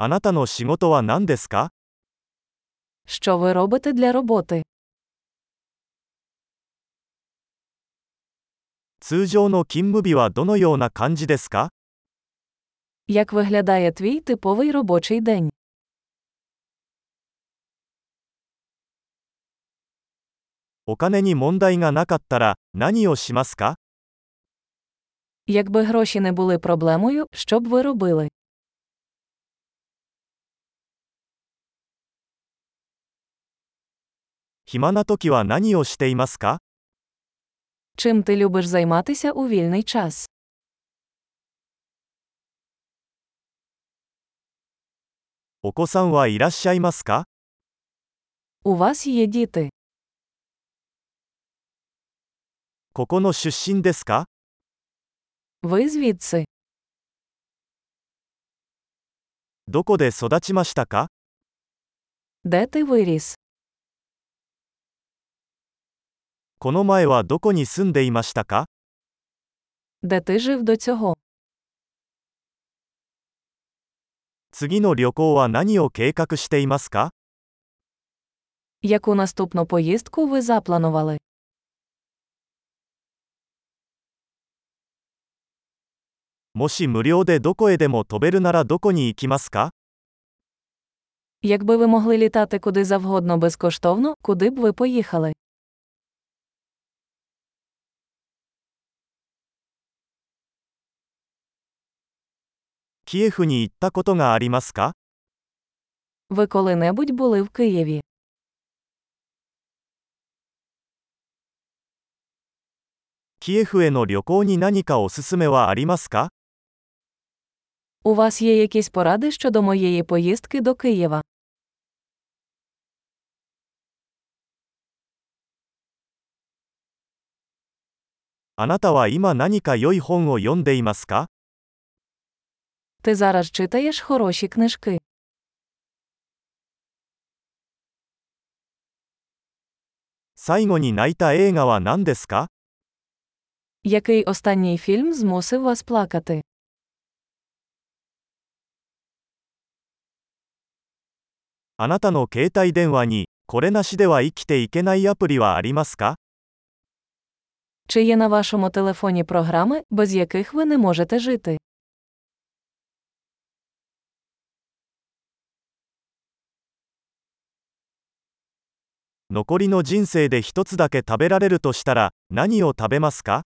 あなたの仕事は何ですか Що ви робите для роботи? 通常の勤務日はどのような感じですか Як виглядає твій типовий робочий день? お金に問題がなかったら何をしますか Якби гроші не були проблемою, що б ви робили? 暇な時は何をしていますか Чим ти любиш займатися у вільний час? お子さんはいらっしゃいますか У вас є діти. ここの出身ですか Ви звідси. どこで育ちましたか Де ти виріс? この前はどこに住んでいましたか Де ти жив до цього? 次の旅行は何を計画していますか Яку наступну поїздку ви запланували? もし無料でどこへでも飛べるならどこに行きますか Якби ви могли літати куди завгодно безкоштовно, куди б ви поїхали? キエフに行ったことがありますか Ви коли-небудь були в Києві? キエフへの旅行に何かおすすめはありますか У вас є якісь поради щодо моєї поїздки до Києва? あなたは今何か良い本を読んでいますか Ти зараз читаєш хороші книжки. 最後に泣いた映画は何ですか Який останній фільм змусив вас плакати? あなたの携帯電話に、これなしでは生きていけないアプリはありますか Чи є на вашому телефоні програми, без яких ви не можете жити? 残りの人生で一つだけ食べられるとしたら、何を食べますか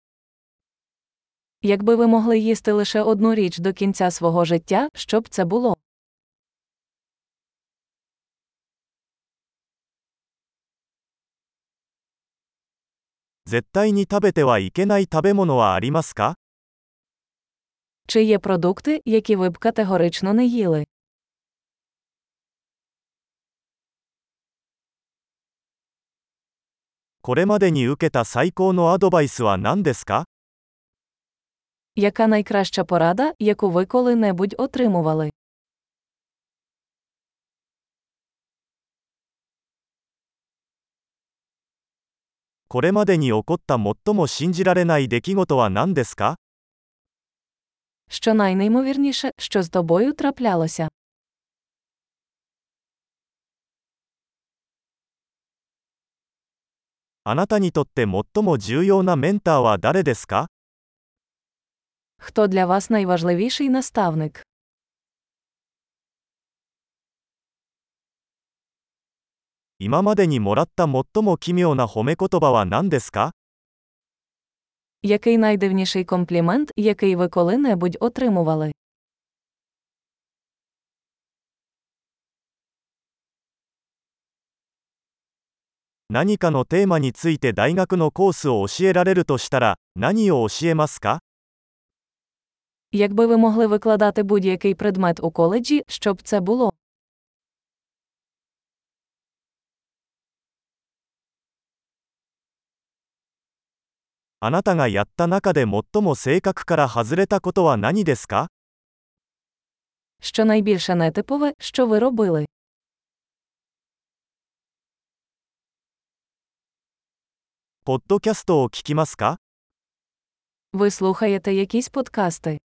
Якби ви могли їсти лише одну річ до кінця свого життя, що б це було? 絶対に食べてはいけない食べ物はありますか Чи є продукти, які ви б категорично не їли? これまでに受けた最高のアドバイスは何ですか Яка найкраща порада, яку ви коли-небудь отримували? これまでに起こった最も信じられない出来事は何ですか Що найнеймовірніше, що з тобою траплялося? あなたにとって最も重要なメンターは誰ですか Хто для вас найважливіший наставник? 今までにもらった最も奇妙な褒め言葉は何ですか Який найдивніший комплімент, який ви коли-небудь отримували? 何かのテーマについて大学のコースを教えられるとしたら、何を教えますか Якби ви могли викладати будь-який предмет у коледжі, що б це було? あなたがやった中で最も性格から外れたことは何ですか Що найбільше нетипове, що ви робили? ポッドキャストを聞きますか Ви слухаєте якісь подкасти?